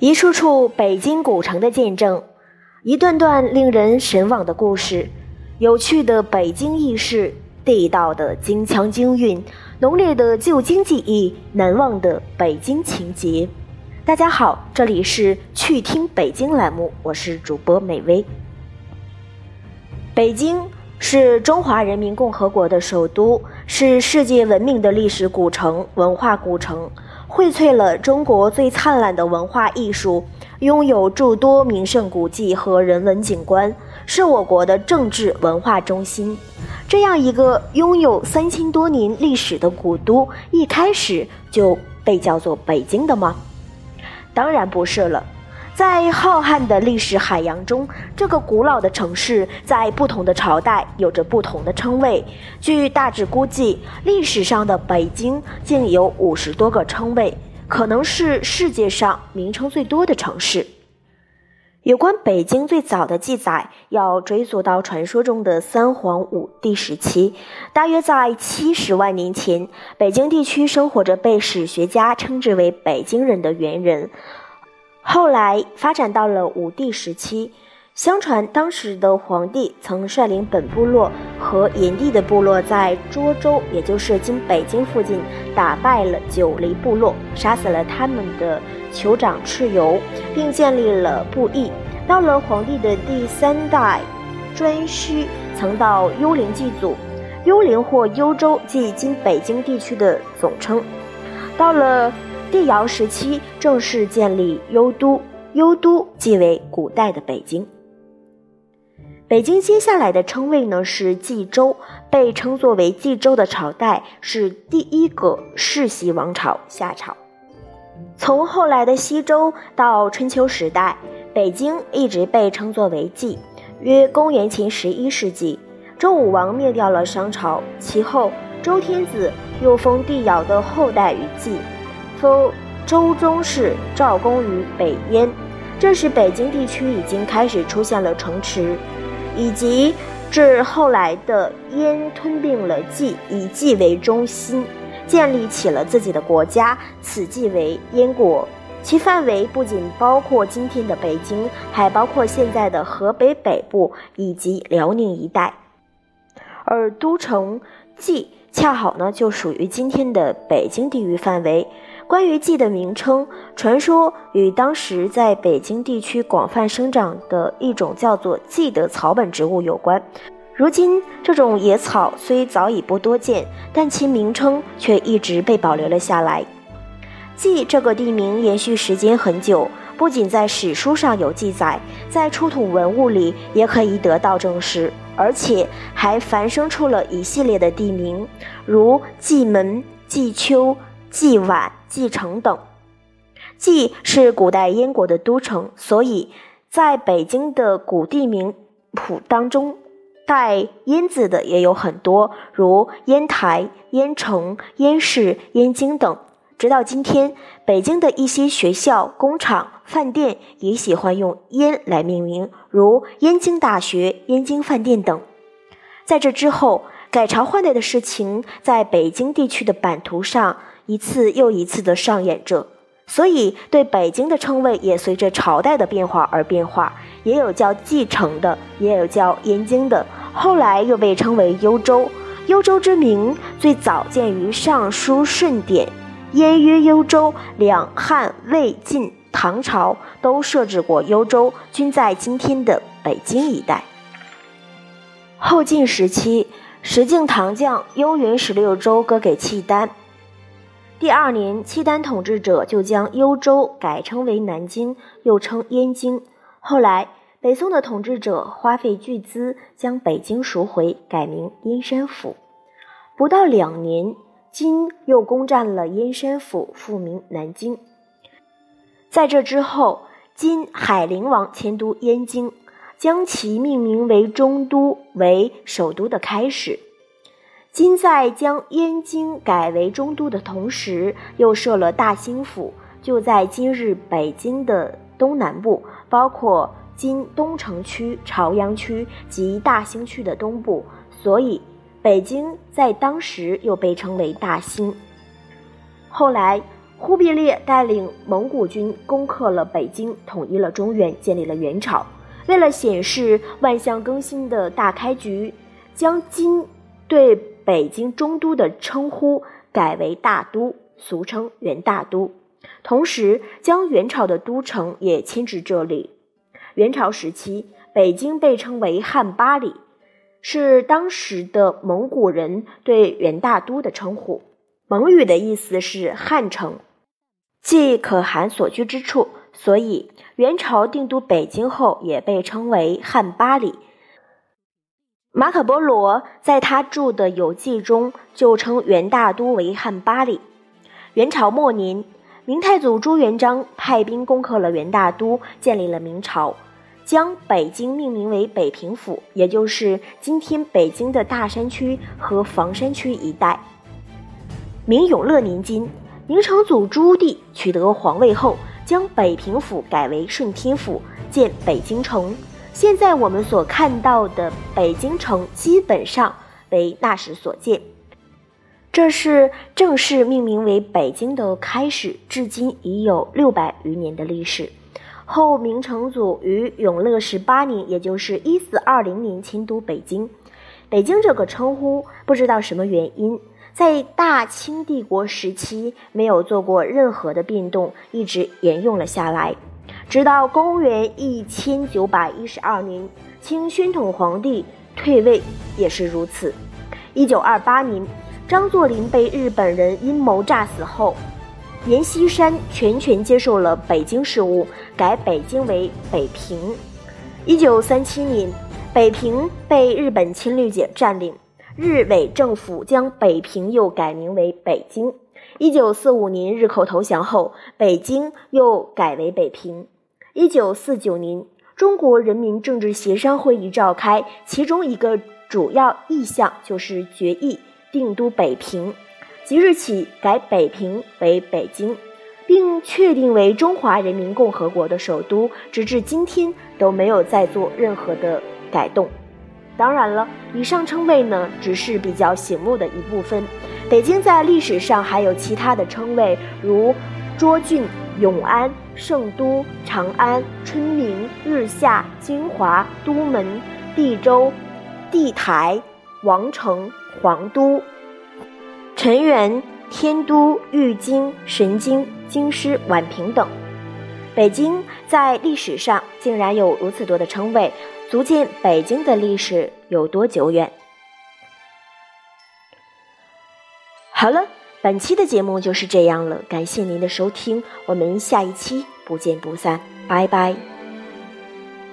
一处处北京古城的见证，一段段令人神往的故事，有趣的北京轶事，地道的京腔京韵，浓烈的旧京记忆，难忘的北京情节。大家好，这里是趣听北京栏目，我是主播美薇。北京是中华人民共和国的首都，是世界闻名的历史古城、文化古城。荟萃了中国最灿烂的文化艺术，拥有诸多名胜古迹和人文景观，是我国的政治文化中心。这样一个拥有三千多年历史的古都，一开始就被叫做北京的吗？当然不是了。在浩瀚的历史海洋中，这个古老的城市在不同的朝代有着不同的称谓。据大致估计，历史上的北京竟有五十多个称谓，可能是世界上名称最多的城市。有关北京最早的记载，要追溯到传说中的三皇五帝时期，大约在七十万年前，北京地区生活着被史学家称之为北京人的猿人。后来发展到了武帝时期，相传当时的皇帝曾率领本部落和炎帝的部落在涿州，也就是今北京附近，打败了九黎部落，杀死了他们的酋长蚩尤，并建立了部邑。到了皇帝的第三代颛顼，曾到幽陵祭祖，幽灵或幽州即今北京地区的总称。到了。帝尧时期正式建立幽都，幽都即为古代的北京。北京接下来的称谓呢是冀州，被称作为冀州的朝代是第一个世袭王朝夏朝。从后来的西周到春秋时代，北京一直被称作为冀。约公元前十一世纪，周武王灭掉了商朝，其后周天子又封帝尧的后代于冀。封周宗室赵公于北燕，这时北京地区已经开始出现了城池，以及至后来的燕吞并了冀，以冀为中心，建立起了自己的国家，此即为燕国。其范围不仅包括今天的北京，还包括现在的河北北部以及辽宁一带，而都城冀恰好呢就属于今天的北京地域范围。关于蓟的名称，传说与当时在北京地区广泛生长的一种叫做蓟的草本植物有关。如今，这种野草虽早已不多见，但其名称却一直被保留了下来。蓟这个地名延续时间很久，不仅在史书上有记载，在出土文物里也可以得到证实，而且还繁生出了一系列的地名，如蓟门、蓟丘。蓟宛、蓟城等，蓟是古代燕国的都城，所以在北京的古地名谱当中，带“燕”字的也有很多，如烟台、燕城、燕市、燕京等。直到今天，北京的一些学校、工厂、饭店也喜欢用“燕”来命名，如燕京大学、燕京饭店等。在这之后，改朝换代的事情在北京地区的版图上。一次又一次的上演着，所以对北京的称谓也随着朝代的变化而变化，也有叫继承的，也有叫燕京的，后来又被称为幽州。幽州之名最早见于《尚书顺典》，燕曰幽州，两汉、魏晋、唐朝都设置过幽州，均在今天的北京一带。后晋时期，石敬瑭将幽云十六州割给契丹。第二年，契丹统治者就将幽州改称为南京，又称燕京。后来，北宋的统治者花费巨资将北京赎回，改名燕山府。不到两年，金又攻占了燕山府，复名南京。在这之后，金海陵王迁都燕京，将其命名为中都，为首都的开始。金在将燕京改为中都的同时，又设了大兴府，就在今日北京的东南部，包括今东城区、朝阳区及大兴区的东部，所以北京在当时又被称为大兴。后来，忽必烈带领蒙古军攻克了北京，统一了中原，建立了元朝。为了显示万象更新的大开局，将金对北京中都的称呼改为大都，俗称元大都。同时，将元朝的都城也迁至这里。元朝时期，北京被称为汉巴里，是当时的蒙古人对元大都的称呼。蒙语的意思是汉城，即可汗所居之处。所以，元朝定都北京后，也被称为汉巴里。马可·波罗在他著的游记中就称元大都为汉巴里。元朝末年。明太祖朱元璋派兵攻克了元大都，建立了明朝，将北京命名为北平府，也就是今天北京的大山区和房山区一带。明永乐年间，明成祖朱棣取得皇位后，将北平府改为顺天府，建北京城。现在我们所看到的北京城，基本上为那时所建。这是正式命名为北京的开始，至今已有六百余年的历史。后明成祖于永乐十八年，也就是一四二零年迁都北京。北京这个称呼，不知道什么原因，在大清帝国时期没有做过任何的变动，一直沿用了下来。直到公元一千九百一十二年，清宣统皇帝退位也是如此。一九二八年。张作霖被日本人阴谋炸死后，阎锡山全权接受了北京事务，改北京为北平。一九三七年，北平被日本侵略者占领，日伪政府将北平又改名为北京。一九四五年，日寇投降后，北京又改为北平。一九四九年，中国人民政治协商会议召开，其中一个主要意向就是决议。定都北平，即日起改北平为北京，并确定为中华人民共和国的首都，直至今天都没有再做任何的改动。当然了，以上称谓呢，只是比较醒目的一部分。北京在历史上还有其他的称谓，如涿郡、永安、圣都、长安、春明、日下、金华、都门、地州、地台。王城、皇都、陈元、天都、玉京、神京、京师、宛平等，北京在历史上竟然有如此多的称谓，足见北京的历史有多久远。好了，本期的节目就是这样了，感谢您的收听，我们下一期不见不散，拜拜。